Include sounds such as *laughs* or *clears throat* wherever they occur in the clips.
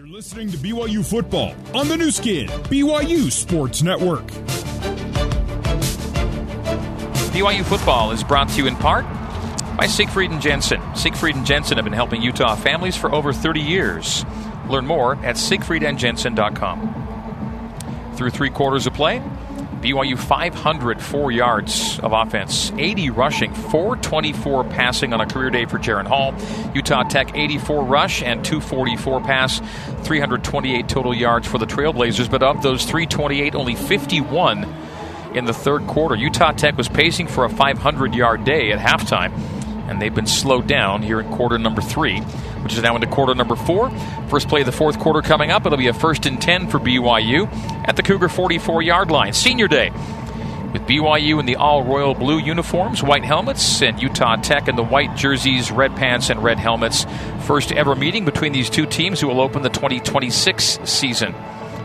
You're listening to BYU football on the Nu Skin, BYU Sports Network. BYU football is brought to you in part by Siegfried and Jensen. Siegfried and Jensen have been helping Utah families for over 30 years. Learn more at siegfriedandjensen.com. Through three quarters of play, BYU 504 yards of offense, 80 rushing, 424 passing on a career day for Jaren Hall. Utah Tech 84 rush and 244 pass, 328 total yards for the Trailblazers. But of those 328, only 51 in the third quarter. Utah Tech was pacing for a 500 yard day at halftime, and they've been slowed down here in quarter number three which is now into quarter number four. First play of the fourth quarter coming up. It'll be a first and 10 for BYU at the Cougar 44 yard line. Senior day with BYU in the all royal blue uniforms, white helmets, and Utah Tech in the white jerseys, red pants, and red helmets. First ever meeting between these two teams who will open the 2026 season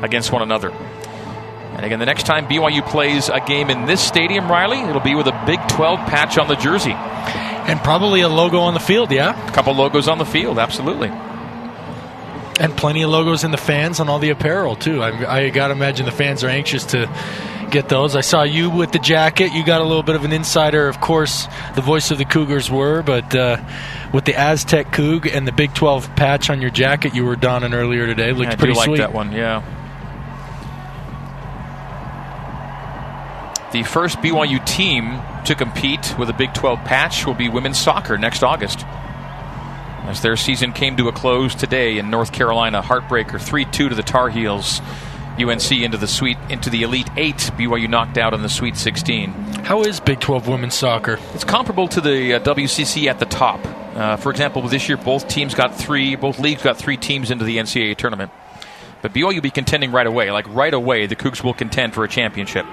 against one another. And again, the next time BYU plays a game in this stadium, Riley, it'll be with a Big 12 patch on the jersey. And probably a logo on the field, yeah? A couple logos on the field, absolutely. And plenty of logos in the fans on all the apparel, too. I, I got to imagine the fans are anxious to get those. I saw you with the jacket. You got a little bit of an insider. Of course, the voice of the Cougars were, but uh, with the Aztec Coug and the Big 12 patch on your jacket you were donning earlier today, looked I pretty do like that one, yeah. The first BYU team to compete with a Big 12 patch will be women's soccer next August. As their season came to a close today in North Carolina, heartbreaker 3 2 to the Tar Heels. UNC into the sweet into the Elite Eight. BYU knocked out in the Sweet 16. How is Big 12 women's soccer? It's comparable to the uh, WCC at the top. Uh, for example, this year both teams got three, both leagues got three teams into the NCAA tournament. But BYU will be contending right away. Like right away, the Cougs will contend for a championship.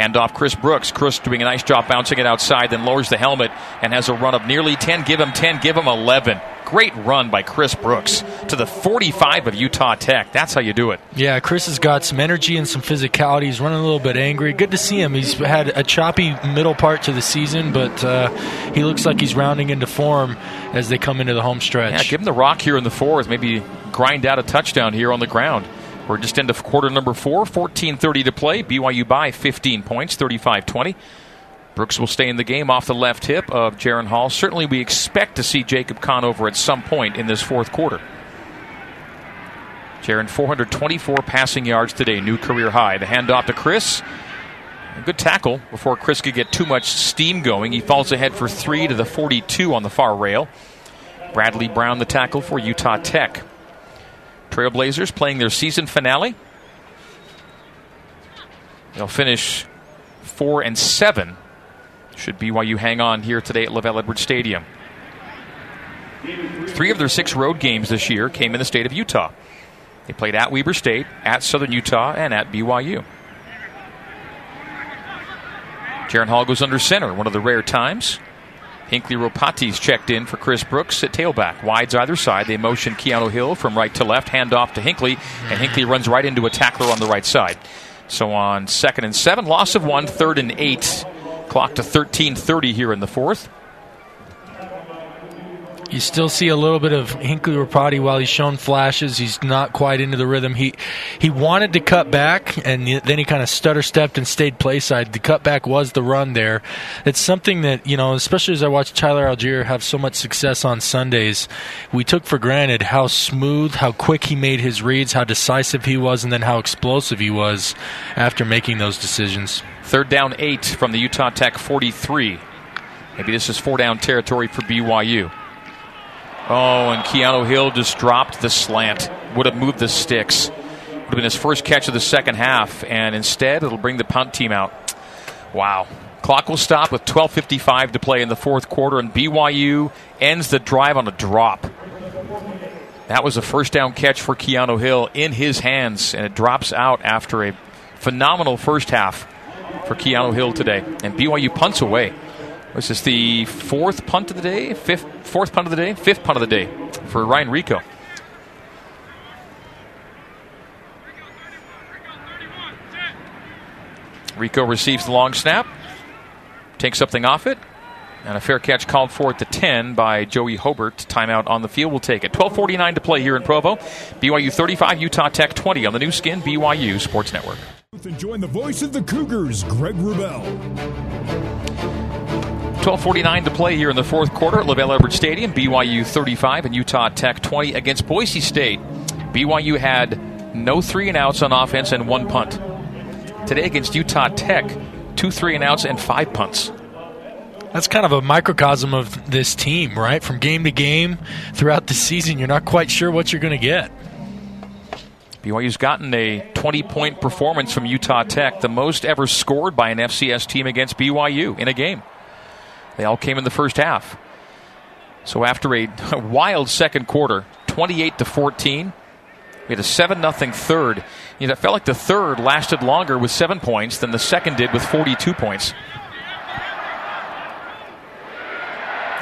Hand off Chris Brooks. Chris doing a nice job bouncing it outside, then lowers the helmet and has a run of nearly 10. Give him 10, give him 11. Great run by Chris Brooks to the 45 of Utah Tech. That's how you do it. Yeah, Chris has got some energy and some physicality. He's running a little bit angry. Good to see him. He's had a choppy middle part to the season, but uh, he looks like he's rounding into form as they come into the home stretch. Yeah, give him the rock here in the fourth. Maybe grind out a touchdown here on the ground. We're just into quarter number four, 14.30 to play. BYU by 15 points, 35 20. Brooks will stay in the game off the left hip of Jaren Hall. Certainly, we expect to see Jacob Conover at some point in this fourth quarter. Jaren, 424 passing yards today, new career high. The handoff to Chris. A good tackle before Chris could get too much steam going. He falls ahead for three to the 42 on the far rail. Bradley Brown, the tackle for Utah Tech. Trailblazers playing their season finale. They'll finish four and seven. Should BYU hang on here today at LaVell Edwards Stadium. Three of their six road games this year came in the state of Utah. They played at Weber State, at Southern Utah, and at BYU. Jaren Hall goes under center, one of the rare times. Hinckley Ropati's checked in for Chris Brooks at tailback. Wides either side. They motion Keanu Hill from right to left, hand off to Hinckley, and Hinckley runs right into a tackler on the right side. So on second and seven, loss of one, third and eight. Clock to 13.30 here in the fourth. You still see a little bit of Hinckley Ropati while he's shown flashes. He's not quite into the rhythm. He he wanted to cut back, and then he kind of stutter stepped and stayed play side. The cutback was the run there. It's something that you know, especially as I watched Tyler Allgeier have so much success on Sundays, we took for granted how smooth, how quick he made his reads, how decisive he was, and then how explosive he was after making those decisions. Third down eight from the Utah Tech 43. Maybe this is four down territory for BYU. Oh, and Keanu Hill just dropped the slant. Would have moved the sticks. Would have been his first catch of the second half, and instead it'll bring the punt team out. Wow. Clock will stop with 12.55 to play in the fourth quarter, and BYU ends the drive on a drop. That was a first down catch for Keanu Hill in his hands, and it drops out after a phenomenal first half for Keanu Hill today. And BYU punts away. This is the fourth punt of the day, fifth, fourth punt of the day, fifth punt of the day for Ryan Rico. Rico receives the long snap, takes something off it, And a fair catch called for at the 10 by Joey Hobert. Timeout on the field. We'll take it. 12:49 to play here in Provo. BYU 35, Utah Tech 20 on the Nu Skin BYU Sports Network. And join the voice of the Cougars, Greg Wrubell. 12:49 to play here in the fourth quarter at LaVell Edwards Stadium. BYU 35 and Utah Tech 20 against Boise State. BYU had no three and outs on offense and one punt. Today against Utah Tech, two three and outs and five punts. That's kind of a microcosm of this team, right? From game to game throughout the season, you're not quite sure what you're going to get. BYU's gotten a 20 point performance from Utah Tech, the most ever scored by an FCS team against BYU in a game. They all came in the first half. So after a *laughs* wild second quarter, 28 to 14, we had a 7 0 third. You know, it felt like the third lasted longer with seven points than the second did with 42 points.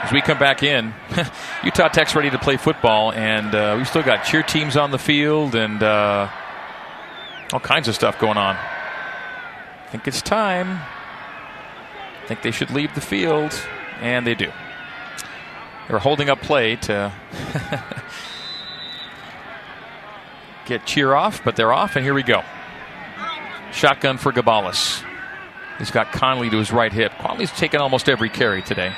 As we come back in, *laughs* Utah Tech's ready to play football, and uh, we've still got cheer teams on the field and uh, all kinds of stuff going on. I think it's time. Think they should leave the field, and they do. They're holding up play to *laughs* get cheer off, but they're off, and here we go. Shotgun for Gabalis. He's got Conley to his right hip. Conley's taken almost every carry today.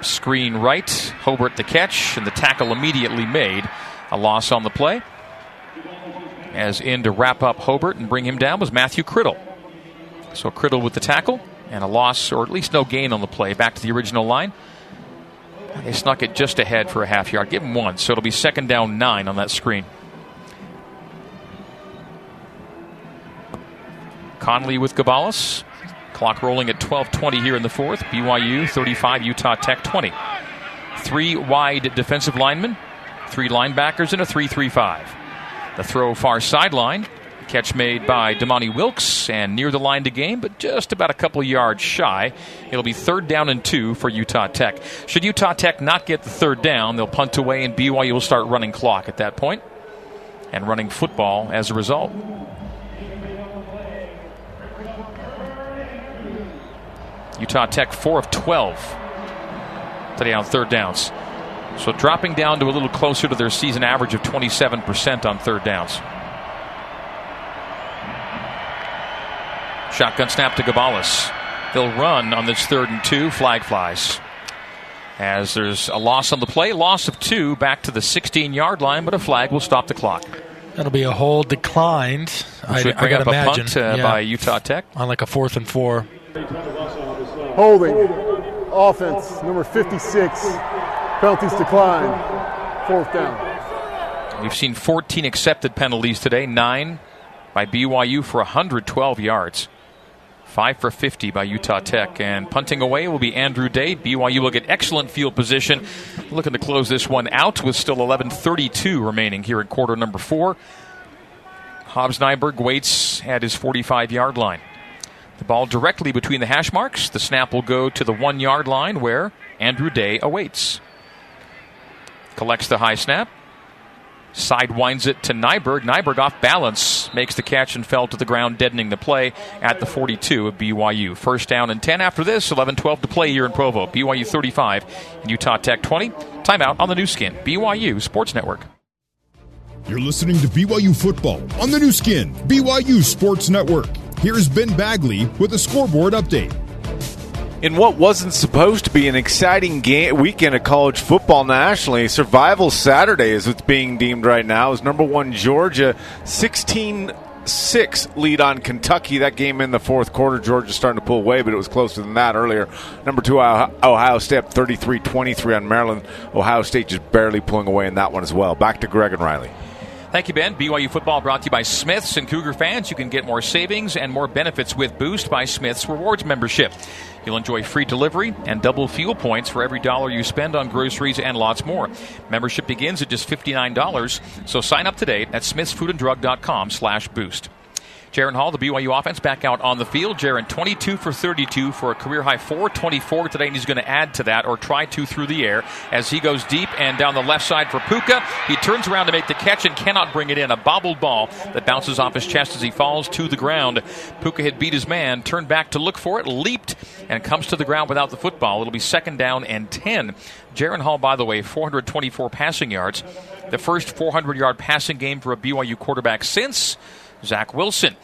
Screen right. Hobert the catch, and the tackle immediately made. A loss on the play. As in to wrap up Hobert and bring him down was Matthew Criddle. So Criddle with the tackle, and a loss, or at least no gain on the play, back to the original line. They snuck it just ahead for a half yard. Give him one, so it'll be second down nine on that screen. Conley with Gabalis. Clock rolling at 12:20 here in the fourth. BYU 35, Utah Tech 20. Three wide defensive linemen, three linebackers, and a 3-3-5. The throw far sideline. Catch made by Damani Wilkes and near the line to gain, but just about a couple yards shy. It'll be third down and two for Utah Tech. Should Utah Tech not get the third down, they'll punt away and BYU will start running clock at that point and running football as a result. Utah Tech 4 of 12 today on third downs. So dropping down to a little closer to their season average of 27% on third downs. Shotgun snap to Gabalis. They'll run on this third and two. Flag flies. As there's a loss on the play, loss of two back to the 16 yard line, but a flag will stop the clock. That'll be a hold declined. I, Should I bring got up a imagine punt uh, yeah, by Utah Tech. on like a fourth and four. Holding. Offense, number 56. Penalties decline. Fourth down. We've seen 14 accepted penalties today, nine by BYU for 112 yards. Five for 50 by Utah Tech. And punting away will be Andrew Day. BYU will get excellent field position. Looking to close this one out with still 11.32 remaining here in quarter number four. Hobbs Nyberg waits at his 45 yard line. The ball directly between the hash marks. The snap will go to the one yard line where Andrew Day awaits. Collects the high snap. Sidewinds it to Nyberg. Nyberg off balance makes the catch and fell to the ground, deadening the play at the 42 of BYU. First down and 10 after this. 11 12 to play here in Provo. BYU 35 and Utah Tech 20. Timeout on the Nu Skin. BYU Sports Network. You're listening to BYU football on the Nu Skin, BYU Sports Network. Here's Ben Bagley with a scoreboard update. In what wasn't supposed to be an exciting game, weekend of college football nationally, Survival Saturday is what's being deemed right now Is number one Georgia, 16 6 lead on Kentucky. That game in the fourth quarter, Georgia starting to pull away, but it was closer than that earlier. Number two, Ohio State 33 23 on Maryland. Ohio State just barely pulling away in that one as well. Back to Greg and Riley. Thank you, Ben. BYU football brought to you by Smiths and Cougar fans. You can get more savings and more benefits with Boost by Smiths Rewards membership. You'll enjoy free delivery and double fuel points for every dollar you spend on groceries and lots more. Membership begins at just $59, so sign up today at smithsfoodanddrug.com slash boost. Jaren Hall, the BYU offense, back out on the field. Jaren 22 for 32 for a career high 424 today, and he's going to add to that or try to through the air as he goes deep and down the left side for Puka. He turns around to make the catch and cannot bring it in. A bobbled ball that bounces off his chest as he falls to the ground. Puka had beat his man, turned back to look for it, leaped and comes to the ground without the football. It'll be second down and 10. Jaren Hall, by the way, 424 passing yards. The first 400 yard passing game for a BYU quarterback since Zach Wilson,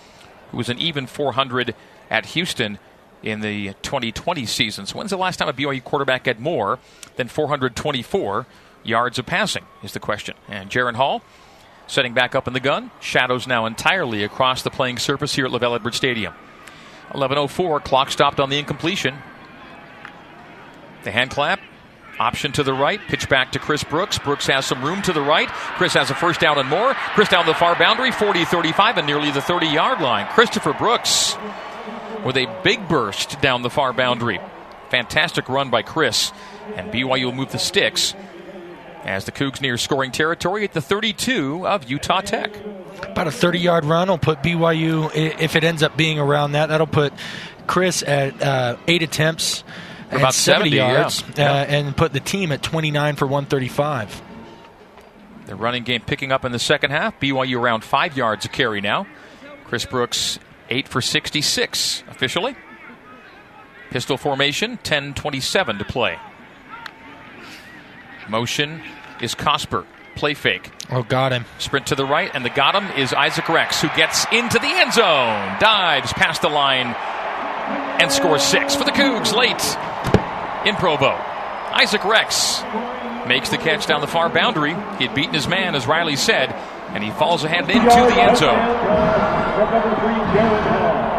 who was an even 400 at Houston in the 2020 season. So, when's the last time a BYU quarterback had more than 424 yards of passing? Is the question. And Jaren Hall setting back up in the gun. Shadows now entirely across the playing surface here at LaVell Edwards Stadium. 11.04, clock stopped on the incompletion. The hand clap, option to the right, pitch back to Chris Brooks. Brooks has some room to the right. Chris has a first down and more. Chris down the far boundary, 40 35, and nearly the 30 yard line. Christopher Brooks with a big burst down the far boundary. Fantastic run by Chris, and BYU will move the sticks as the Cougs near scoring territory at the 32 of Utah Tech. About a 30 yard run will put BYU, if it ends up being around that, that'll put Chris at uh, eight attempts. About 70, 70 yards, yeah. Uh, and put the team at 29 for 135. The running game picking up in the second half. BYU around five yards a carry now. Chris Brooks, 8 for 66 officially. Pistol formation, 10 27 to play. Motion is Cosper. Play fake. Oh, got him. Sprint to the right, and the got him is Isaac Rex, who gets into the end zone, dives past the line, and scores six for the Cougs late in Provo. Isaac Rex makes the catch down the far boundary. He had beaten his man, as Riley said, and he falls ahead into the end zone.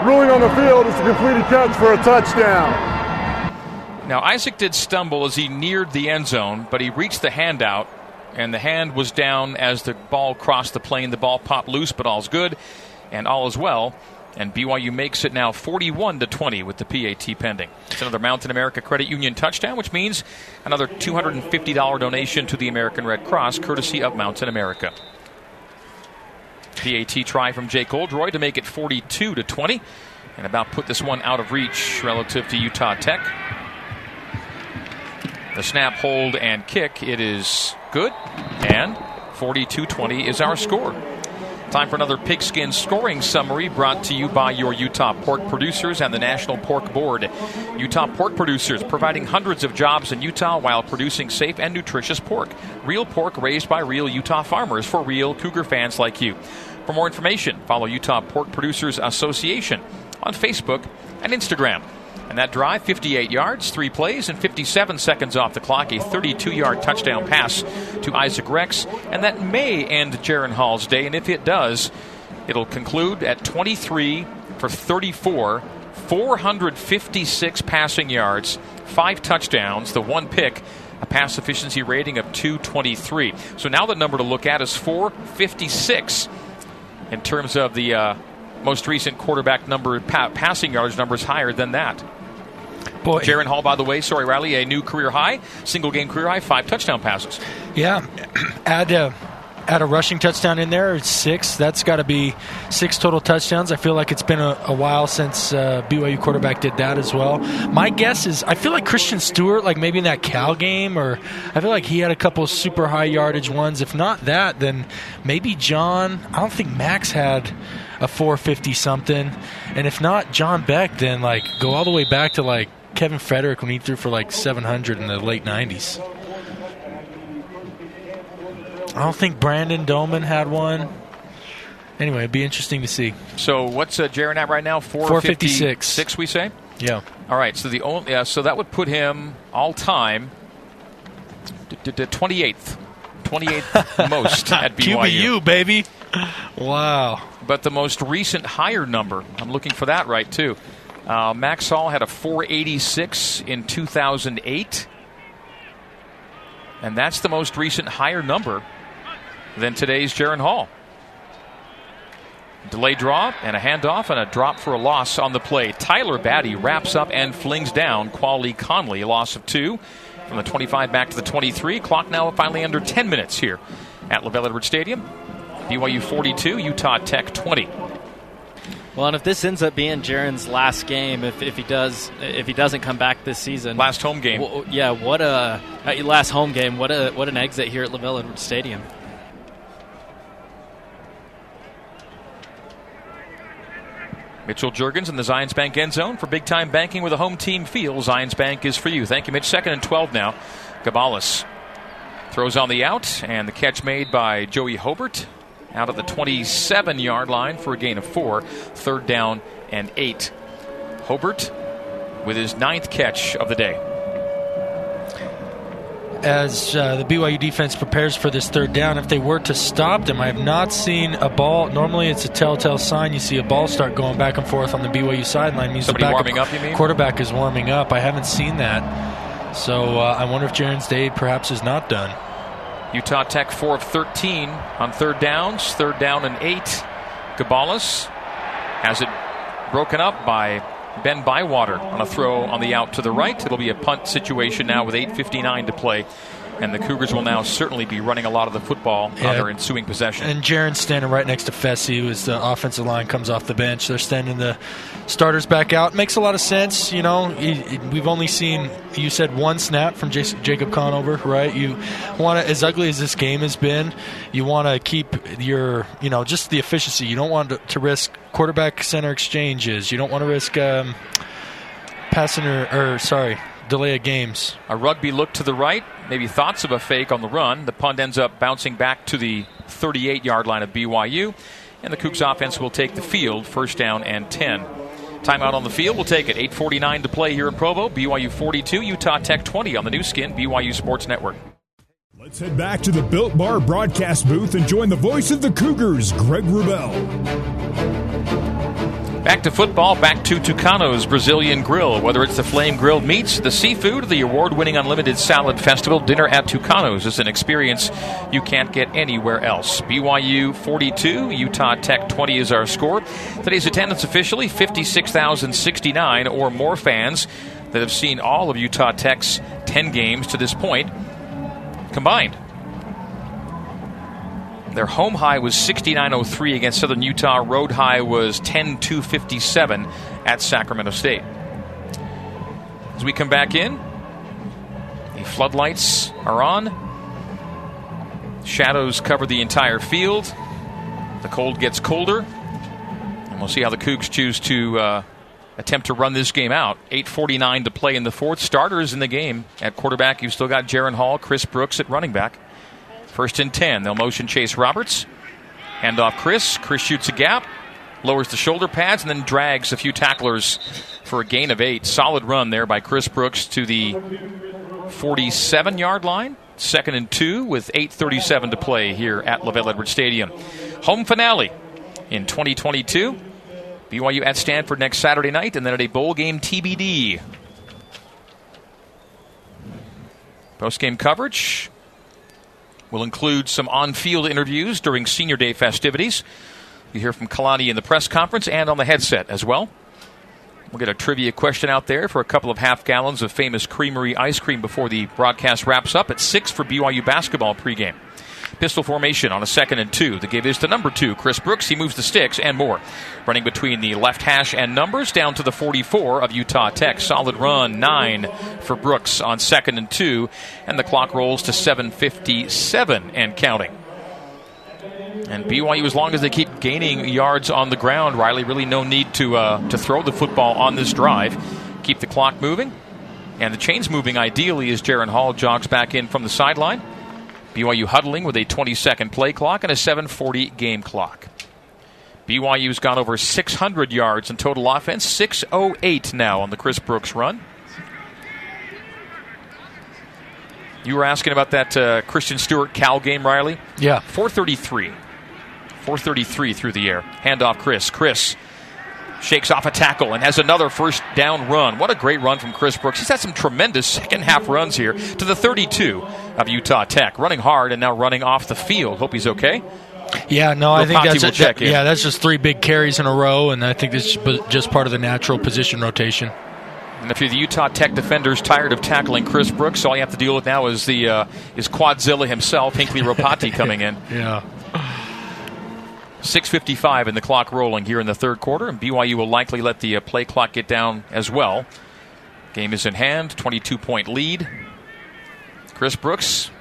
Ruling on the field is a completed catch for a touchdown. Now, Isaac did stumble as he neared the end zone, but he reached the hand out, and the hand was down as the ball crossed the plane. The ball popped loose, but all's good, and all is well. And BYU makes it now 41 to 20 with the PAT pending. It's another Mountain America Credit Union touchdown, which means another $250 donation to the American Red Cross, courtesy of Mountain America. PAT try from Jake Oldroyd to make it 42 to 20, and about put this one out of reach relative to Utah Tech. The snap, hold, and kick. It is good, and 42 20 is our score. Time for another pigskin scoring summary brought to you by your Utah pork producers and the National Pork Board. Utah pork producers providing hundreds of jobs in Utah while producing safe and nutritious pork. Real pork raised by real Utah farmers for real Cougar fans like you. For more information, follow Utah Pork Producers Association on Facebook and Instagram. And that drive, 58 yards, three plays, and 57 seconds off the clock. A 32 yard touchdown pass to Isaac Rex. And that may end Jaren Hall's day. And if it does, it'll conclude at 23 for 34, 456 passing yards, five touchdowns, the one pick, a pass efficiency rating of 223. So now the number to look at is 456 in terms of the. Uh, most recent quarterback number pa- passing yards numbers higher than that. Boy, Jaren Hall, by the way, sorry, Riley, a new career high, single game career high, five touchdown passes. Yeah, *clears throat* add a add a rushing touchdown in there. It's six. That's got to be six total touchdowns. I feel like it's been a, a while since uh, BYU quarterback did that as well. My guess is I feel like Christian Stewart, like maybe in that Cal game, or I feel like he had a couple super high yardage ones. If not that, then maybe John. I don't think Max had a 450 something, and if not John Beck, then like go all the way back to like Kevin Feterik when he threw for like 700 in the late 90s. I don't think Brandon Doman had one. Anyway, it'd be interesting to see. So what's uh, Jaren at right now? 456. Six, we say. Yeah. All right. So the only yeah, so that would put him all time twenty eighth, twenty eighth *laughs* most at *laughs* BYU. QBU baby. Wow. But the most recent higher number, I'm looking for that right too. Uh, Max Hall had a 486 in 2008. And that's the most recent higher number than today's Jaren Hall. Delay draw and a handoff and a drop for a loss on the play. Tyler Batty wraps up and flings down Quali Conley, loss of two from the 25 back to the 23. Clock now finally under 10 minutes here at LaVell Edwards Stadium. BYU 42, Utah Tech 20. Well, and if this ends up being Jaren's last game, if, if he does, if he doesn't come back this season, last home game, well, yeah, what a uh, last home game, what a what an exit here at LaVell Edwards Stadium. Mitchell Juergens in the Zions Bank end zone for big time banking with a home team feel. Zions Bank is for you. Thank you, Mitch. Second and 12 now. Gabalis throws on the out, and the catch made by Joey Hobert out of the 27 yard line for a gain of four. Third down and eight. Hobert with his ninth catch of the day. As uh, the BYU defense prepares for this third down, if they were to stop them, I have not seen a ball. Normally, it's a telltale sign. You see a ball start going back and forth on the BYU sideline. Means Somebody the warming up, you mean? Quarterback is warming up. I haven't seen that. So uh, I wonder if Jaren's day perhaps is not done. Utah Tech 4 of 13 on third downs. Third down and eight. Gabalis has it broken up by Ben Bywater on a throw on the out to the right. It'll be a punt situation now with 8.59 to play. And the Cougars will now certainly be running a lot of the football Yeah. on their ensuing possession. And Jaren's standing right next to Fessy, as the offensive line comes off the bench. They're standing the starters back out. Makes a lot of sense, you know. We've only seen you said one snap from Jacob Conover, right? You want to, as ugly as this game has been, you want to keep your, you know, just the efficiency. You don't want to, to risk quarterback center exchanges. You don't want to risk um, or sorry, delay of games. A rugby look to the right, maybe thoughts of a fake on the run. The punt ends up bouncing back to the 38 yard line of BYU, and the Cougs offense will take the field, first down and 10. Timeout on the field, we'll take it. 8.49 to play here in Provo. BYU 42, Utah Tech 20 on the Nu Skin, BYU Sports Network. Let's head back to the Built Bar broadcast booth and join the voice of the Cougars, Greg Wrubell. Back to football, back to Tucano's Brazilian Grill. Whether it's the flame grilled meats, the seafood, the award winning unlimited salad festival, dinner at Tucano's is an experience you can't get anywhere else. BYU 42, Utah Tech 20 is our score. Today's attendance officially 56,069 or more fans that have seen all of Utah Tech's 10 games to this point combined. Their home high was 69.03 against Southern Utah. Road high was 10.257 at Sacramento State. As we come back in, the floodlights are on. Shadows cover the entire field. The cold gets colder. And we'll see how the Cougs choose to uh, attempt to run this game out. 8.49 to play in the fourth. Starters in the game. At quarterback, you've still got Jaren Hall, Chris Brooks at running back. First and 10. They'll motion Chase Roberts. Hand off Chris. Chris shoots a gap, lowers the shoulder pads, and then drags a few tacklers for a gain of eight. Solid run there by Chris Brooks to the 47 yard line. Second and two with 8.37 to play here at LaVell Edwards Stadium. Home finale in 2022. BYU at Stanford next Saturday night, and then at a bowl game TBD. Post game coverage will include some on field interviews during Senior Day festivities. You hear from Kalani in the press conference and on the headset as well. We'll get a trivia question out there for a couple of half gallons of famous creamery ice cream before the broadcast wraps up at 6 for BYU basketball pregame. Pistol formation on a second and two. The give is to number two, Chris Brooks. He moves the sticks and more. Running between the left hash and numbers down to the 44 of Utah Tech. Solid run, nine for Brooks on second and two. And the clock rolls to 7.57 and counting. And BYU, as long as they keep gaining yards on the ground, Riley, really no need to uh, to throw the football on this drive. Keep the clock moving, and the chains moving ideally as Jaren Hall jogs back in from the sideline. BYU huddling with a 20 second play clock and a 7:40 game clock. BYU's gone over 600 yards in total offense, 608 now on the Chris Brooks run. You were asking about that uh, Christian Stewart Cal game, Riley. Yeah. 433. 433 through the air. Handoff Chris. Chris shakes off a tackle and has another first down run. What a great run from Chris Brooks. He's had some tremendous second half runs here to the 32 of Utah Tech. Running hard and now running off the field. Hope he's okay. Yeah, no, I think that's a- check yeah, that's just three big carries in a row, and I think this is just part of the natural position rotation. And if you're the Utah Tech defenders tired of tackling Chris Brooks, all you have to deal with now is the uh, is Quadzilla himself, Hinckley Ropati, *laughs* coming in. Yeah. 6.55 and the clock rolling here in the third quarter, and BYU will likely let the uh, play clock get down as well. Game is in hand, 22 point lead. Chris Brooks,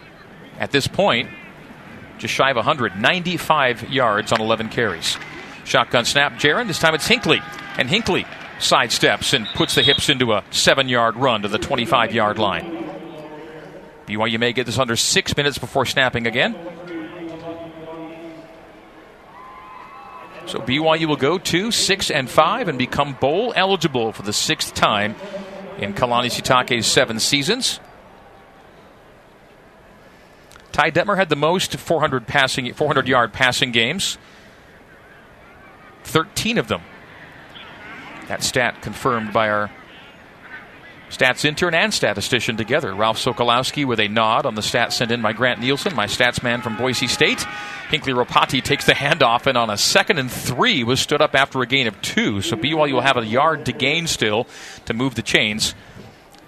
at this point, just shy of 195 yards on 11 carries. Shotgun snap, Jaren. This time it's Hinckley. And Hinckley sidesteps and puts the hips into a seven yard run to the 25 yard line. BYU may get this under six minutes before snapping again. So BYU will go to six and five and become bowl eligible for the sixth time in Kalani Sitake's seven seasons. Ty Detmer had the most 400 passing, 400 yard passing games. 13 of them. That stat confirmed by our stats intern and statistician together. Ralph Sokolowski with a nod on the stats sent in by Grant Nielsen, my stats man from Boise State. Hinckley Ropati takes the handoff and on a second and three was stood up after a gain of two. So BYU will have a yard to gain still to move the chains.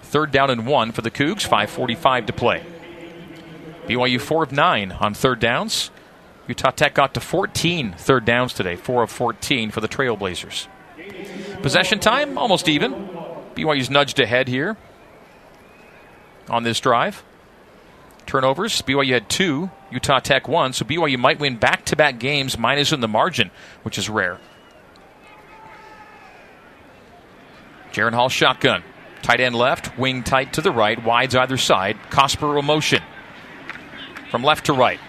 Third down and one for the Cougs, 5.45 to play. BYU 4 of 9 on third downs. Utah Tech got to 14 third downs today, 4 of 14 for the Trailblazers. Possession time, almost even. BYU's nudged ahead here on this drive. Turnovers, BYU had two, Utah Tech one, so BYU might win back to back games minus in the margin, which is rare. Jaren Hall shotgun. Tight end left, wing tight to the right, wides either side. Cosper motion from left to right.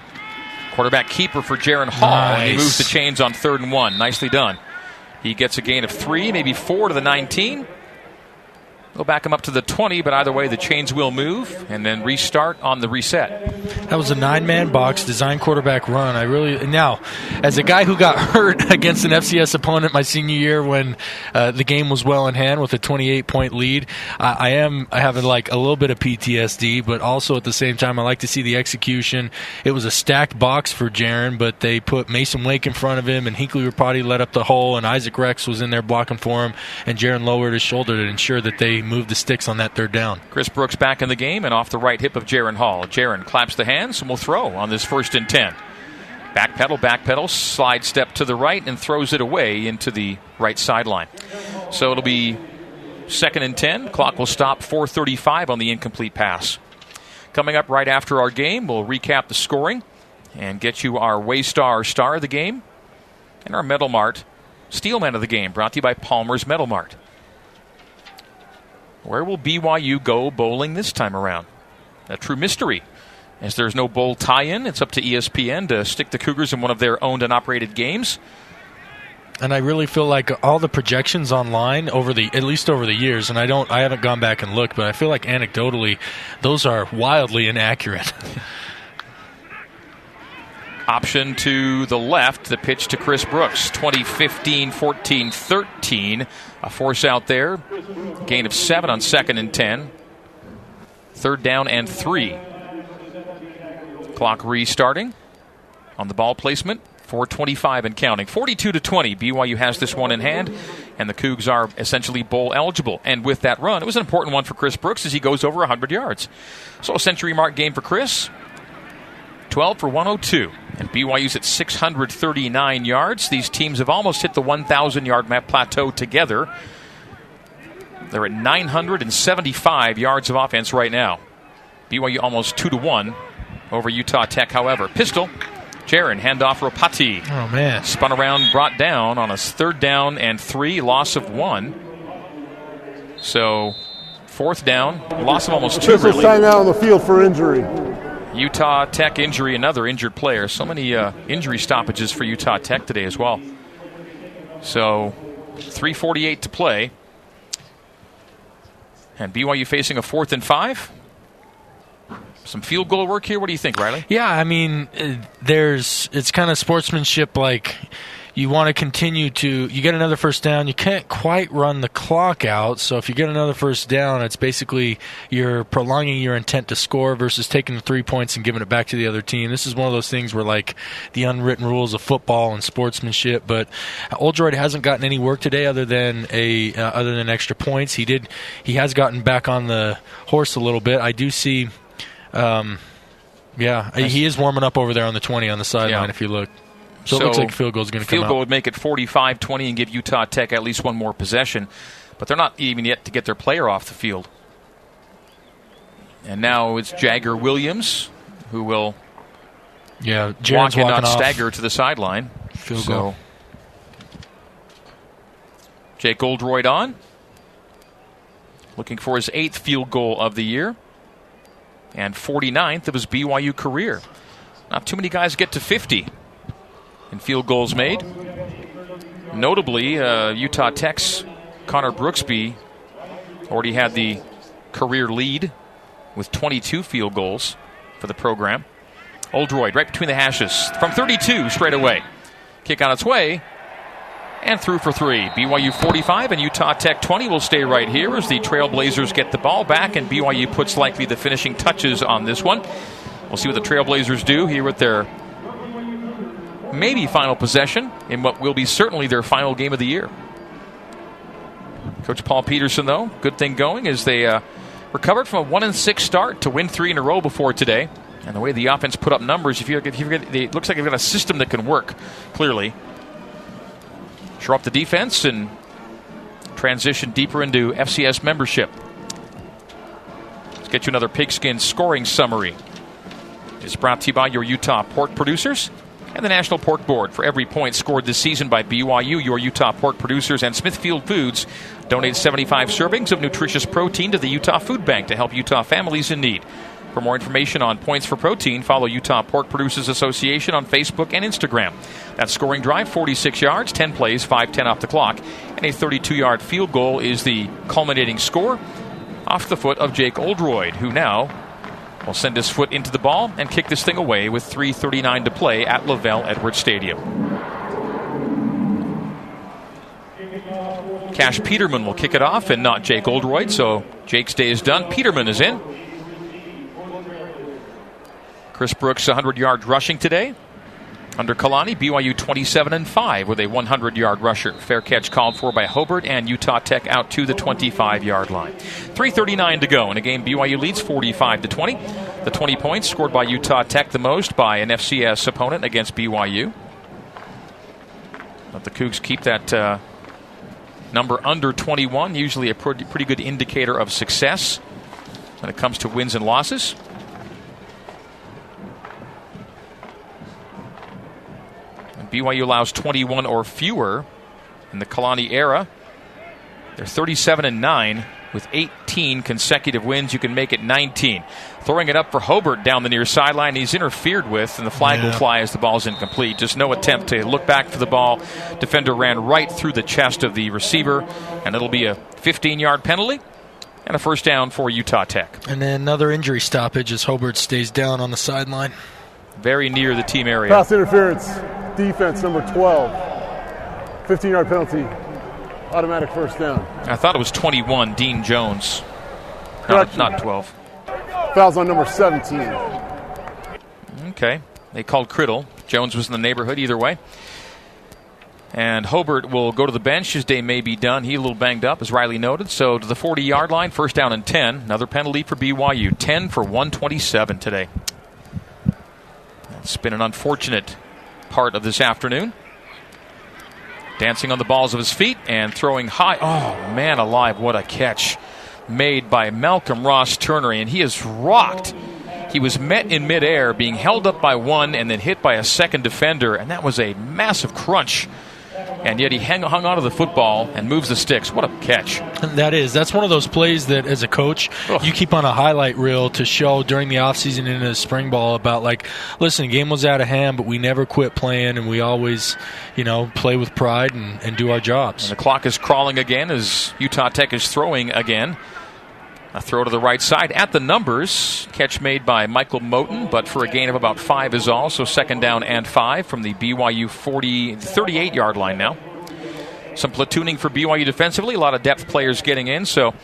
Quarterback keeper for Jaren Hall. Nice. And he moves the chains on third and one. Nicely done. He gets a gain of three, maybe four to the 19. Go back him up to the 20, but either way, the chains will move and then restart on the reset. That was a nine man box design quarterback run. I really now, as a guy who got *laughs* hurt against an FCS opponent my senior year when uh, the game was well in hand with a 28 point lead, I, I am have like a little bit of PTSD, but also at the same time I like to see the execution. It was a stacked box for Jaren, but they put Mason Wake in front of him, and Hinckley Ropati led up the hole, and Isaac Rex was in there blocking for him, and Jaren lowered his shoulder to ensure that they moved the sticks on that third down. Chris Brooks back in the game and off the right hip of Jaren Hall. Jaren claps the hands and will throw on this first and 10. Back pedal, back pedal, slide step to the right and throws it away into the right sideline. So it'll be second and 10. Clock will stop 435 on the incomplete pass. Coming up right after our game, we'll recap the scoring and get you our Waystar star of the game and our Metal Mart Steelman of the game, brought to you by Palmer's Metal Mart. Where will BYU go bowling this time around? A true mystery. As there's no bowl tie in, it's up to ESPN to stick the Cougars in one of their owned and operated games. And I really feel like all the projections online over the at least over the years, and I don't I haven't gone back and looked, but I feel like anecdotally those are wildly inaccurate. *laughs* Option to the left, the pitch to Chris Brooks. 2015 14 13. A force out there. Gain of seven on second and 10. Third down and three. Clock restarting on the ball placement. 425 and counting. 42 to 20. BYU has this one in hand, and the Cougs are essentially bowl eligible. And with that run, it was an important one for Chris Brooks as he goes over 100 yards. So a century mark game for Chris. 12 for 102. And BYU's at 639 yards. These teams have almost hit the 1,000 yard map plateau together. They're at 975 yards of offense right now. BYU almost 2 to 1 over Utah Tech, however. Pistol, Jaren, handoff Ropati. oh man. Spun around, brought down on a third down and three, loss of one. So, fourth down, loss of almost two, Pistols really. timeout on the field for injury. Utah Tech injury, another injured player. So many uh, injury stoppages for Utah Tech today as well. So, 3:48 to play, and BYU facing a fourth and five. Some field goal work here. What do you think, Riley? Yeah, I mean, uh, there's it's kind of sportsmanship. Like you want to continue to you get another first down. You can't quite run the clock out. So if you get another first down, it's basically you're prolonging your intent to score versus taking the three points and giving it back to the other team. This is one of those things where like the unwritten rules of football and sportsmanship. But Oldroyd hasn't gotten any work today other than a uh, other than extra points. He did he has gotten back on the horse a little bit. I do see. Um, yeah, he is warming up over there on the 20 on the sideline Yeah. if you look. So, it looks like field goal is going to come Field goal out. would make it 45-20 and give Utah Tech at least one more possession, but they're not even yet to get their player off the field. And now it's Jagger Williams who will Yeah, walk and not off. stagger to the sideline. Field so goal. Jake Oldroyd on. Looking for his eighth field goal of the year and 49th of his BYU career. Not too many guys get to 50 in field goals made. Notably, uh, Utah Tech's Connor Brooksby already had the career lead with 22 field goals for the program. Oldroyd right between the hashes from 32 straight away. Kick on its way and through for three. BYU 45 and Utah Tech 20 will stay right here as the Trailblazers get the ball back and BYU puts likely the finishing touches on this one. We'll see what the Trailblazers do here with their maybe final possession in what will be certainly their final game of the year. Coach Paul Peterson, though, good thing going as they uh, recovered from a one and six start to win three in a row before today. And the way the offense put up numbers, if you if you it looks like they've got a system that can work. Clearly, shore up the defense and transition deeper into FCS membership. Let's get you another pigskin scoring summary. It's brought to you by your Utah pork producers and the National Pork Board. For every point scored this season by BYU, your Utah pork producers and Smithfield Foods donate 75 servings of nutritious protein to the Utah Food Bank to help Utah families in need. For more information on points for protein, follow Utah Pork Producers Association on Facebook and Instagram. That scoring drive, 46 yards, 10 plays, 5-10 off the clock, and a 32-yard field goal is the culminating score off the foot of Jake Oldroyd, who now will send his foot into the ball and kick this thing away with 3.39 to play at LaVell Edwards Stadium. Cash Peterman will kick it off and not Jake Oldroyd, so Jake's day is done. Peterman is in. Chris Brooks, 100 yards rushing today. Under Kalani, BYU 27 and 5 with a 100 yard rusher. Fair catch called for by Hobert and Utah Tech out to the 25 yard line. 3.39 to go in a game BYU leads 45 to 20. The 20 points scored by Utah Tech the most by an FCS opponent against BYU. Let the Cougs keep that uh, number under 21, usually a pretty, pretty good indicator of success when it comes to wins and losses. BYU allows 21 or fewer in the Kalani era. They're 37 and 9 with 18 consecutive wins. You can make it 19. Throwing it up for Hobert down the near sideline. He's interfered with, and the flag yeah. will fly as the ball's incomplete. Just no attempt to look back for the ball. Defender ran right through the chest of the receiver, and it'll be a 15 yard penalty and a first down for Utah Tech. And then another injury stoppage as Hobert stays down on the sideline. Very near the team area. Pass interference defense, number 12. 15 yard penalty, automatic first down. I thought it was 21, Dean Jones. Not, not 12. Fouls on number 17. Okay. They called Criddle. Jones was in the neighborhood either way. And Hobert will go to the bench. His day may be done. He a little banged up, as Riley noted. So to the 40 yard line, first down and 10. Another penalty for BYU. 10 for 127 today. It's been an unfortunate part of this afternoon. Dancing on the balls of his feet and throwing high. Oh, man alive, what a catch made by Malcolm Ross Turner. And he is rocked. He was met in midair, being held up by one and then hit by a second defender. And that was a massive crunch and yet he hang, hung onto the football and moves the sticks. What a catch! That is. That's one of those plays that, as a coach, Ugh. you keep on a highlight reel to show during the offseason into the spring ball about, like, listen, game was out of hand, but we never quit playing, and we always, you know, play with pride and, and do our jobs. And the clock is crawling again as Utah Tech is throwing again. A throw to the right side at the numbers. Catch made by Michael Moten, but for a gain of about five is all. So second down and five from the BYU 40, 38 yard line now. Some platooning for BYU defensively. A lot of depth players getting in. So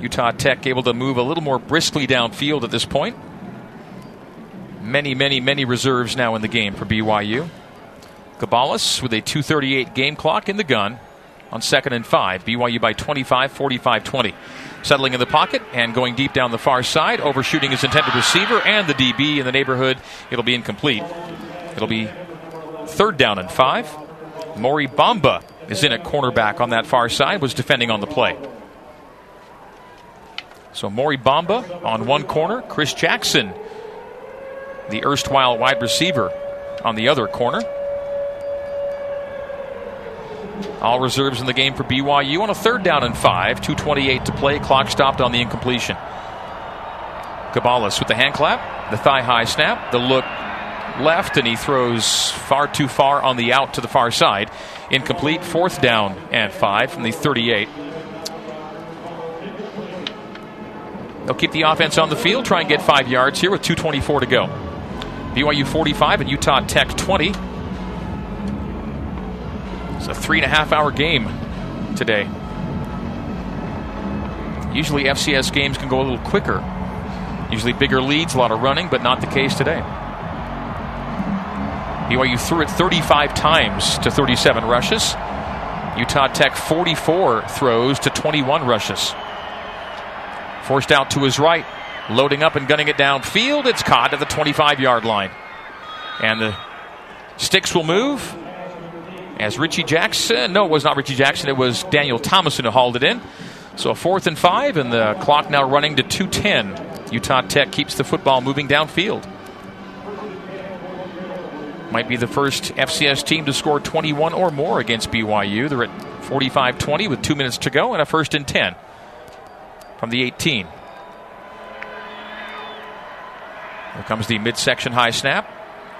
Utah Tech able to move a little more briskly downfield at this point. Many, many, many reserves now in the game for BYU. Gabalis with a 238 game clock in the gun on second and five. BYU by 25, 45 20 settling in the pocket and going deep down the far side, overshooting his intended receiver and the DB in the neighborhood. It'll be incomplete. It'll be third down and five. Mory Bamba is in at cornerback on that far side, was defending on the play. So Mory Bamba on one corner, Chris Jackson, the erstwhile wide receiver, on the other corner. All reserves in the game for BYU on a third down and five. 2.28 to play. Clock stopped on the incompletion. Gabalis with the hand clap, the thigh high snap, the look left, and he throws far too far on the out to the far side. Incomplete. Fourth down and five from the 38. They'll keep the offense on the field, try and get five yards here with 2.24 to go. BYU 45 and Utah Tech 20. It's a three and a half hour game today. Usually FCS games can go a little quicker. Usually bigger leads, a lot of running, but not the case today. BYU threw it 35 times to 37 rushes. Utah Tech 44 throws to 21 rushes. Forced out to his right, loading up and gunning it downfield. It's caught at the 25 yard line. And the sticks will move as Richie Jackson. No, it was not Richie Jackson. It was Daniel Thomason who hauled it in. So a fourth and five, and the clock now running to 210. Utah Tech keeps the football moving downfield. Might be the first FCS team to score 21 or more against BYU. They're at 45 20 with two minutes to go and a first and 10 from the 18. Here comes the midsection high snap.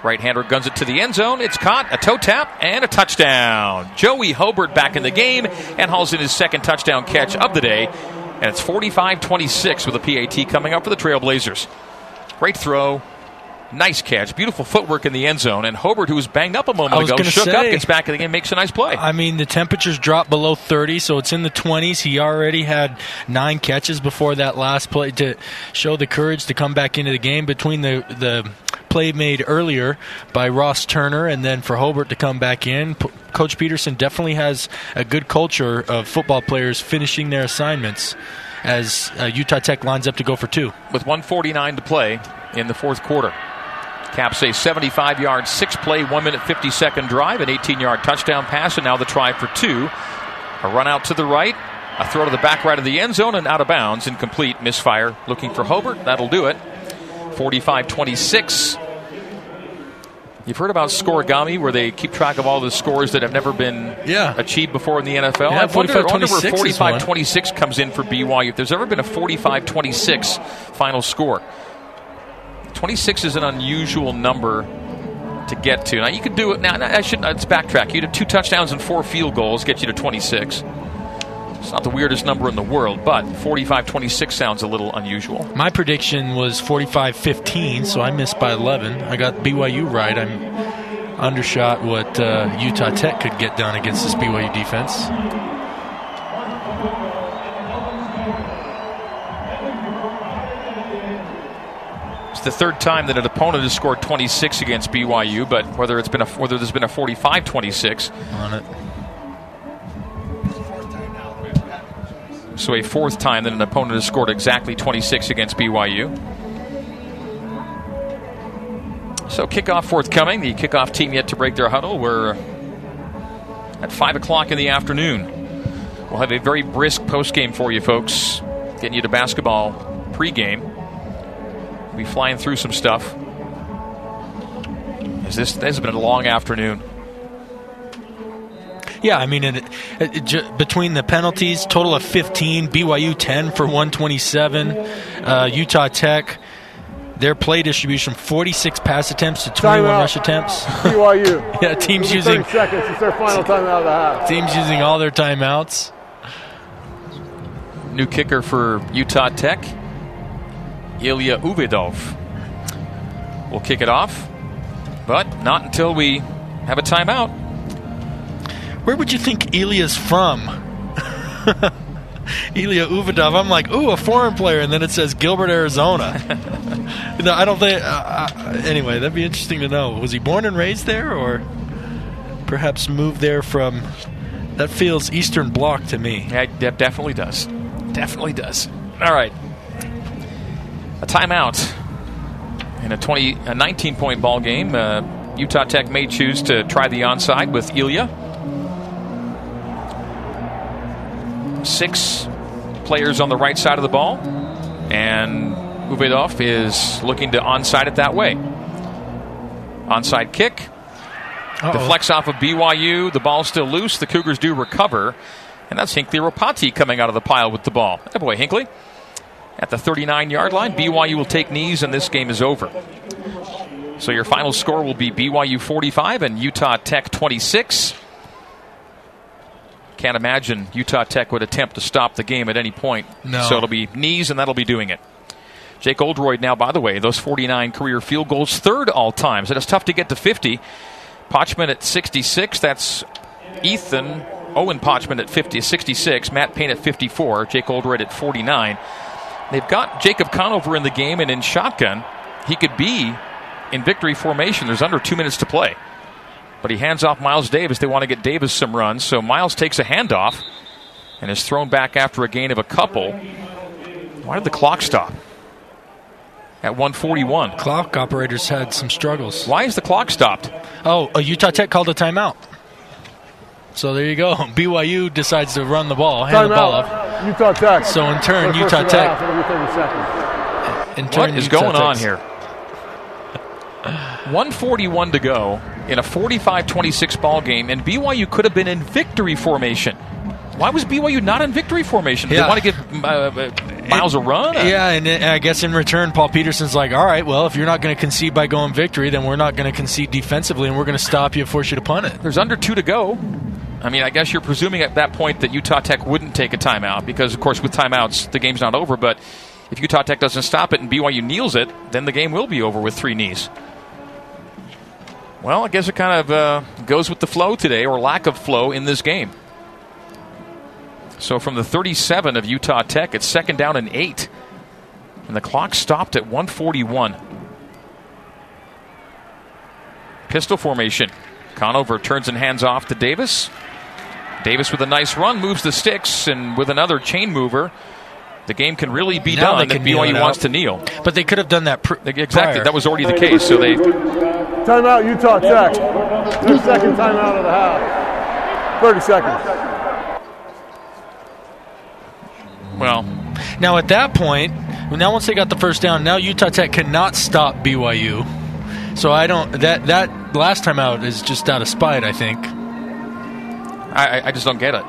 Right hander guns it to the end zone. It's caught, a toe tap, and a touchdown. Joey Hobert back in the game and hauls in his second touchdown catch of the day. And it's 45 26 with a PAT coming up for the Trailblazers. Great throw, Nice catch. Beautiful footwork in the end zone. And Hobert, who was banged up a moment ago, shook say, up, gets back in the game, makes a nice play. I mean, the temperatures dropped below 30, so it's in the 20s. He already had nine catches before that last play to show the courage to come back into the game between the, the play made earlier by Ross Turner and then for Hobert to come back in. P- Coach Peterson definitely has a good culture of football players finishing their assignments as uh, Utah Tech lines up to go for two. With 149 to play in the fourth quarter. Caps a 75 yard, six play, 1 minute 50 second drive, an 18 yard touchdown pass, and now the try for two. A run out to the right, a throw to the back right of the end zone, and out of bounds, incomplete, misfire. Looking for Hobert, that'll do it. 45 26. You've heard about scorigami, where they keep track of all the scores that have never been yeah. achieved before in the NFL. Yeah, I wonder, wonder where 45 26 comes in for BYU. If there's ever been a 45 26 final score. 26 is an unusual number to get to. Now you could do it. Now I should. Let's backtrack. You'd have two touchdowns and four field goals, get you to 26. It's not the weirdest number in the world, but 45-26 sounds a little unusual. My prediction was 45-15, so I missed by 11. I got BYU right. I'm undershot what uh, Utah Tech could get done against this BYU defense. The third time that an opponent has scored 26 against BYU, but whether it's been a whether there's been a 45-26 on it. So a fourth time that an opponent has scored exactly 26 against BYU. So kickoff forthcoming. The kickoff team yet to break their huddle. We're at five o'clock in the afternoon. We'll have a very brisk post game for you folks, getting you to basketball pregame be flying through some stuff. Is this, this has been a long afternoon. Yeah, I mean, it, it, it, between the penalties, total of 15, BYU 10 for 127, uh, Utah Tech, their play distribution 46 pass attempts to 21 rush attempts. *laughs* *laughs* BYU. yeah, teams using. 30 seconds. It's their final timeout of the half. Teams using all their timeouts. New kicker for Utah Tech, Ilya Uvidov will kick it off, but not until we have a timeout. Where would you think Ilya's from? *laughs* Ilya Uvidov. I'm like, ooh, a foreign player, and then it says Gilbert, Arizona. *laughs* no, I don't think. Uh, uh, anyway, that'd be interesting to know. Was he born and raised there, or perhaps moved there from? That feels Eastern Bloc to me. Yeah, it definitely does. Definitely does. All right a timeout in a 20 a 19 point ball game. Uh, Utah Tech may choose to try the onside with Ilya. Six players on the right side of the ball, and Uvedov is looking to onside it that way. Onside kick. Uh-oh. Deflects off of BYU. The ball's still loose. The Cougars do recover. And that's Hinckley Ropati coming out of the pile with the ball. Hey boy, Hinckley. At the 39 yard line, BYU will take knees, and this game is over. So your final score will be BYU 45 and Utah Tech 26. Can't imagine Utah Tech would attempt to stop the game at any point. No. So it'll be knees, and that'll be doing it. Jake Oldroyd now, by the way, those 49 career field goals, third all time. So it's tough to get to 50. Pochman at 66. That's Ethan Owen Pochman at 50, 66. Matt Payne at 54. Jake Oldroyd at 49. They've got Jacob Conover in the game, and in shotgun, he could be in victory formation. There's under two minutes to play. But he hands off Miles Davis. They want to get Davis some runs. So Miles takes a handoff and is thrown back after a gain of a couple. Why did the clock stop? At 141. Clock operators had some struggles. Why is the clock stopped? Oh, a Utah Tech called a timeout. So there you go. *laughs* BYU decides to run the ball, hand the ball off. Timeout. Utah Tech. So in turn, First Utah of the Tech- half, it'll be 30 seconds. In turn, What is Utah going on here? 141 to go in a 45-26 ball game, and BYU could have been in victory formation. Why was BYU not in victory formation? Did Yeah. they want to give uh, uh, Miles a run? Yeah, and then- I guess in return, Paul Peterson's like, all right, well, if you're not going to concede by going victory, then we're not going to concede defensively, and we're going to stop you and force you to punt it. There's under two to go. I mean, I guess you're presuming at that point that Utah Tech wouldn't take a timeout because, of course, with timeouts, the game's not over. But if Utah Tech doesn't stop it and BYU kneels it, then the game will be over with three knees. Well, I guess it kind of uh, goes with the flow today, or lack of flow in this game. So from the 37 of Utah Tech, it's second down and eight. And the clock stopped at 141. Pistol formation. Conover turns and hands off to Davis. Davis with a nice run moves the sticks, and with another chain mover, the game can really be Now done they if BYU wants to kneel. But they could have done that pr- Exactly, prior. that was already the case. So they Timeout, Utah Tech. Their second timeout of the half. 30 seconds. well, Now at that point, now once they got the first down, now Utah Tech cannot stop BYU. So I don't that that last time out is just out of spite. I think. I, I- just don't get it.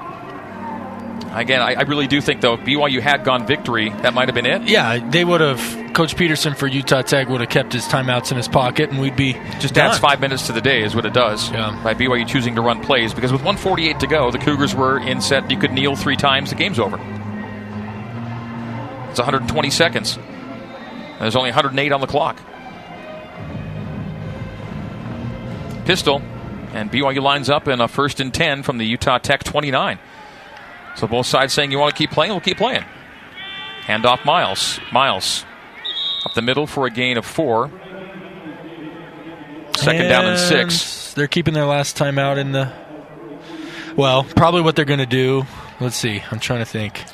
Again, I, I really do think though if BYU had gone victory, that might have been it. Yeah, they would have. Coach Peterson for Utah Tech would have kept his timeouts in his pocket, and we'd be Just done. adds five minutes to the day is what it does Yeah. by BYU choosing to run plays because with 148 to go, the Cougars were in set. You could kneel three times, the game's over. It's 120 seconds. There's only 108 on the clock. Pistol, and BYU lines up in a first and 10 from the Utah Tech 29. So both sides saying you want to keep playing, we'll keep playing. Hand off Miles. Miles up the middle for a gain of four. Second down and six. They're keeping their last time out in the. Well, probably what they're going to do. Let's see. I'm trying to think.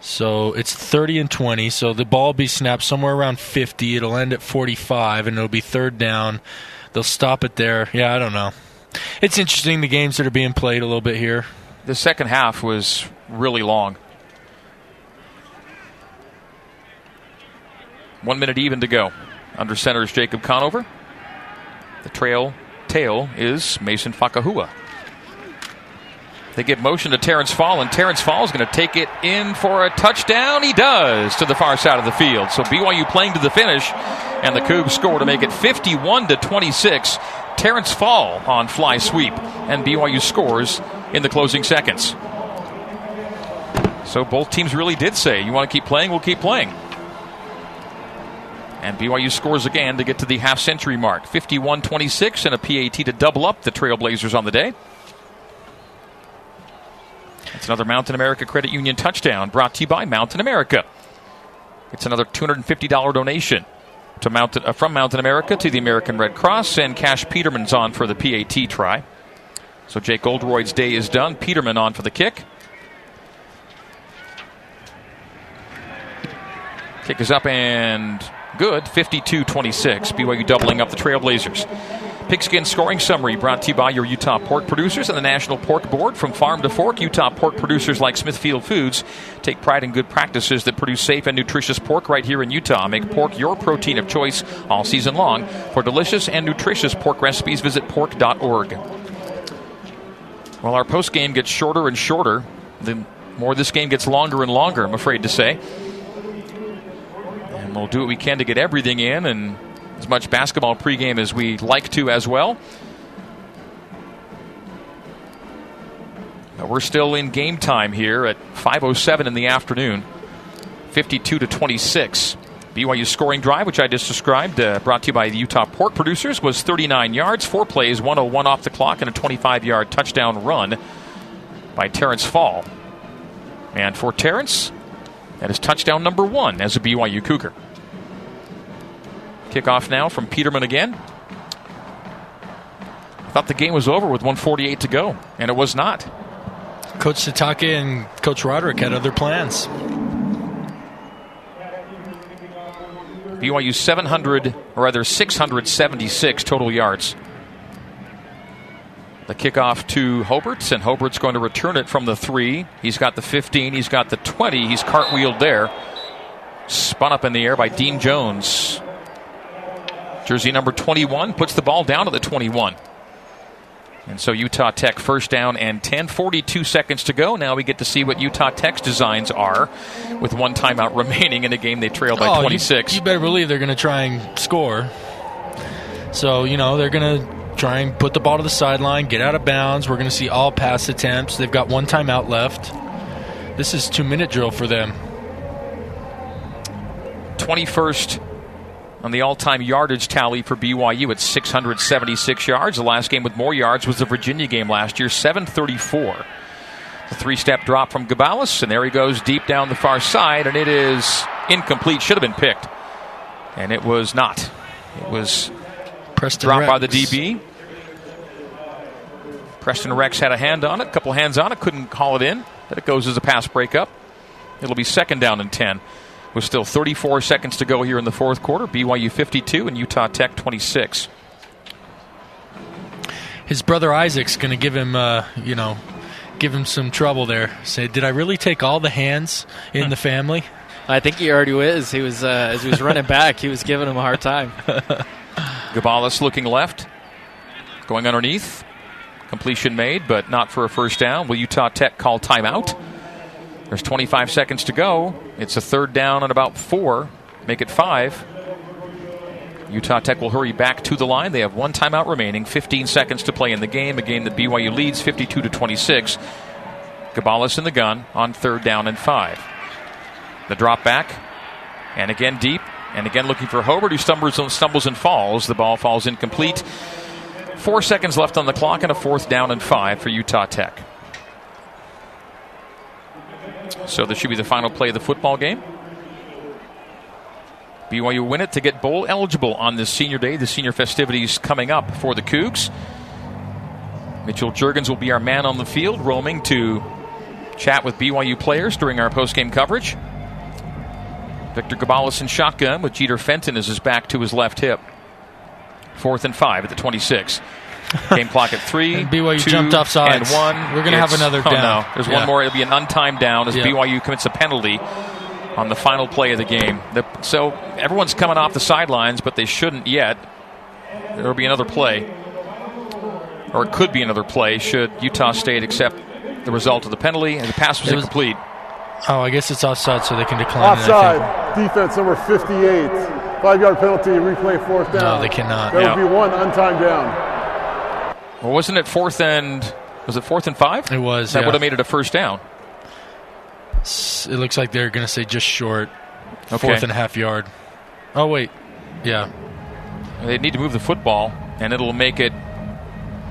So it's 30 and 20. So the ball will be snapped somewhere around 50. It'll end at 45, and it'll be third down. They'll stop it there. Yeah, I don't know. It's interesting the games that are being played a little bit here. The second half was really long. One minute even to go. Under center is Jacob Conover. The trail tail is Mason Fakahua. They give motion to Terrence Fall, and Terrence Fall is going to take it in for a touchdown. He does to the far side of the field. So BYU playing to the finish, and the Cougs score to make it 51 to 26. Terrence Fall on fly sweep, and BYU scores in the closing seconds. So both teams really did say, "You want to keep playing? We'll keep playing." And BYU scores again to get to the half century mark. 51 26 and a PAT to double up the Trailblazers on the day. It's another Mountain America Credit Union touchdown brought to you by Mountain America. It's another $250 donation to Mountain, uh, from Mountain America to the American Red Cross, and Cash Peterman's on for the PAT try. So Jake Oldroyd's day is done. Peterman on for the kick. Kick is up and good. 52 26. BYU doubling up the Trailblazers. Pigskin scoring summary brought to you by your Utah pork producers and the National Pork Board. From farm to fork, Utah pork producers like Smithfield Foods take pride in good practices that produce safe and nutritious pork right here in Utah. Make pork your protein of choice all season long. For delicious and nutritious pork recipes, visit pork.org. Well, our post game gets shorter and shorter. The more this game gets longer and longer, I'm afraid to say. And we'll do what we can to get everything in and as much basketball pregame as we like to as well. But we're still in game time here at 5:07 in the afternoon. 52 to 26. BYU scoring drive, which I just described, uh, brought to you by the Utah Pork Producers, was 39 yards, four plays, 101 off the clock, and a 25 yard touchdown run by Terrence Fall. And for Terrence, that is touchdown number one as a BYU Cougar. Kickoff now from Peterman again. Thought the game was over with 148 to go, and it was not. Coach Sitake and Coach Roderick had other plans. BYU 700, or rather 676 total yards. The kickoff to Hoberts, and Hobert's going to return it from the three. He's got the 15, he's got the 20, he's cartwheeled there. Spun up in the air by Dean Jones. Jersey number 21 puts the ball down to the 21. And so Utah Tech first down and 10, 42 seconds to go. Now we get to see what Utah Tech's designs are with one timeout *laughs* remaining in a game they trail by Oh, you- 26. You, better believe they're going to try and score. So, you know, they're going to try and put the ball to the sideline, get out of bounds. We're going to see all pass attempts. They've got one timeout left. This is two minute drill for them. 21st on the all time yardage tally for BYU at 676 yards. The last game with more yards was the Virginia game last year, 734. The three step drop from Gabalis, and there he goes deep down the far side, and it is incomplete. Should have been picked. And it was not. It was Preston dropped by the DB. Preston Rex had a hand on it, a couple hands on it, couldn't call it in, but it goes as a pass breakup. It'll be second down and 10. With still 34 seconds to go here in the fourth quarter, BYU 52 and Utah Tech 26. His brother Isaac's going to give him, uh, you know, give him some trouble there. Say, did I really take all the hands in the family? I think he already is. He was uh, as he was running back, he was giving him a hard time. *laughs* Gabalis looking left, going underneath. Completion made, but not for a first down. Will Utah Tech call timeout? There's 25 seconds to go. It's a third down and about four. Make it five. Utah Tech will hurry back to the line. They have one timeout remaining, 15 seconds to play in the game. A game that BYU leads 52 to 26. Gabalis in the gun on third down and five. The drop back, and again deep, and again looking for Hobert, who stumbles and, stumbles and falls. The ball falls incomplete. Four seconds left on the clock, and a fourth down and five for Utah Tech. So this should be the final play of the football game. BYU win it to get bowl eligible on this senior day. The senior festivities coming up for the Cougs. Mitchell Jurgens will be our man on the field, roaming to chat with BYU players during our postgame coverage. Victor Gabalis in shotgun with Jeter Fenton as his back to his left hip. Fourth and five at the 26. Game clock at three. And BYU two, jumped off sides. And one. We're gonna have It's- another oh, down. no. There's Yeah. one more. It'll be an untimed down as Yeah. BYU commits a penalty on the final play of the game. The- so everyone's coming off the sidelines, but they shouldn't yet. There will be another play. Or it could be another play should Utah State accept the result of the penalty and the pass was, was- incomplete. Oh, I guess it's offside, so they can decline. it, Offside. Defense number 58. Five yard penalty, replay fourth down. No, they cannot. There Yeah. will be one untimed down. Or wasn't it fourth and was it fourth and five? It was, That yeah. would have made it a first down. It looks like they're going to say just short, Okay. fourth and a half yard. Oh wait, yeah. They need to move the football, and it'll make it.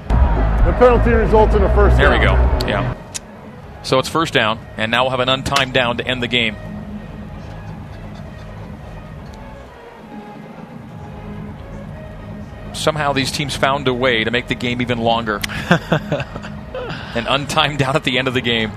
The penalty results in a first There down. we go. Yeah. So it's first down, and now we'll have an untimed down to end the game. Somehow these teams found a way to make the game even longer. *laughs* and untimed down at the end of the game.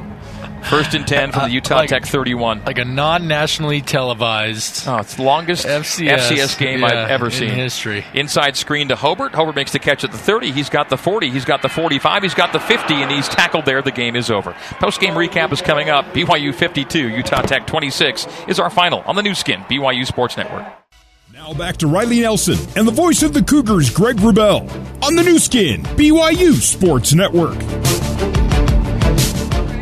First and 10 from the uh, Utah like, Tech 31. Like a non nationally televised. Oh, it's the longest FCS, FCS game yeah, I've ever in seen. history. Inside screen to Hobert. Hobert makes the catch at the 30. He's got the 40. He's got the 45. He's got the 50, and he's tackled there. The game is over. Post game recap is coming up. BYU 52, Utah Tech 26 is our final on the Nu Skin, BYU Sports Network. Now back to Riley Nelson and the voice of the Cougars, Greg Wrubell, on the Nu Skin, BYU Sports Network.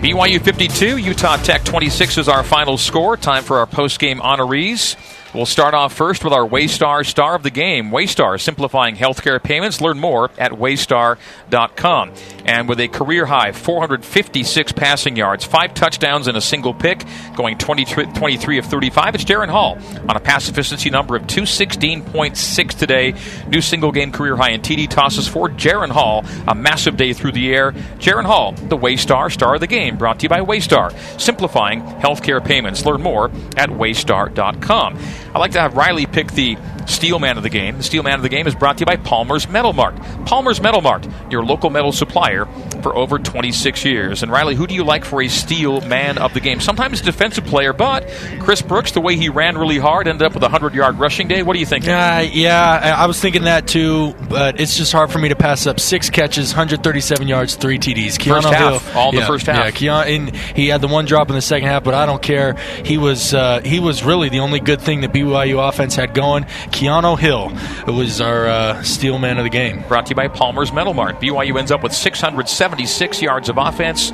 BYU 52, Utah Tech 26 is our final score. Time for our post game honorees. We'll start off first with our Waystar star of the game. Waystar, simplifying healthcare payments. Learn more at waystar.com. And with a career high 456 passing yards, five touchdowns, and a single pick, going 23, 23 of 35, it's Jaren Hall on a pass efficiency number of 216.6 today. New single game career high in TD tosses for Jaren Hall. A massive day through the air. Jaren Hall, the Waystar star of the game, brought to you by Waystar, simplifying healthcare payments. Learn more at waystar.com. I like to have Riley pick the Steel Man of the Game. The Steel Man of the Game is brought to you by Palmer's Metal Mart. Palmer's Metal Mart, your local metal supplier for over 26 years. And Riley, who do you like for a Steel Man of the Game? Sometimes defensive player, but Chris Brooks, the way he ran really hard, ended up with a 100 yard rushing day. What do you think? Uh, yeah, I was thinking that too, but it's just hard for me to pass up six catches, 137 yards, three TDs. Keanu first half, Hill, all in yeah, the first half. Yeah, Keanu, and he had the one drop in the second half, but I don't care. He was uh, he was really the only good thing that BYU offense had going. Keanu Hill was our uh, steel man of the game. Brought to you by Palmer's Metal Mart. BYU ends up with 676 yards of offense.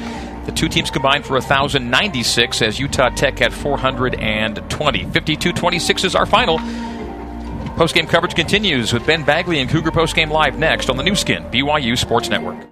The two teams combined for 1,096 as Utah Tech had 420. 52 26 is our final. Postgame coverage continues with Ben Bagley and Cougar Postgame Live next on the Nu Skin, BYU Sports Network.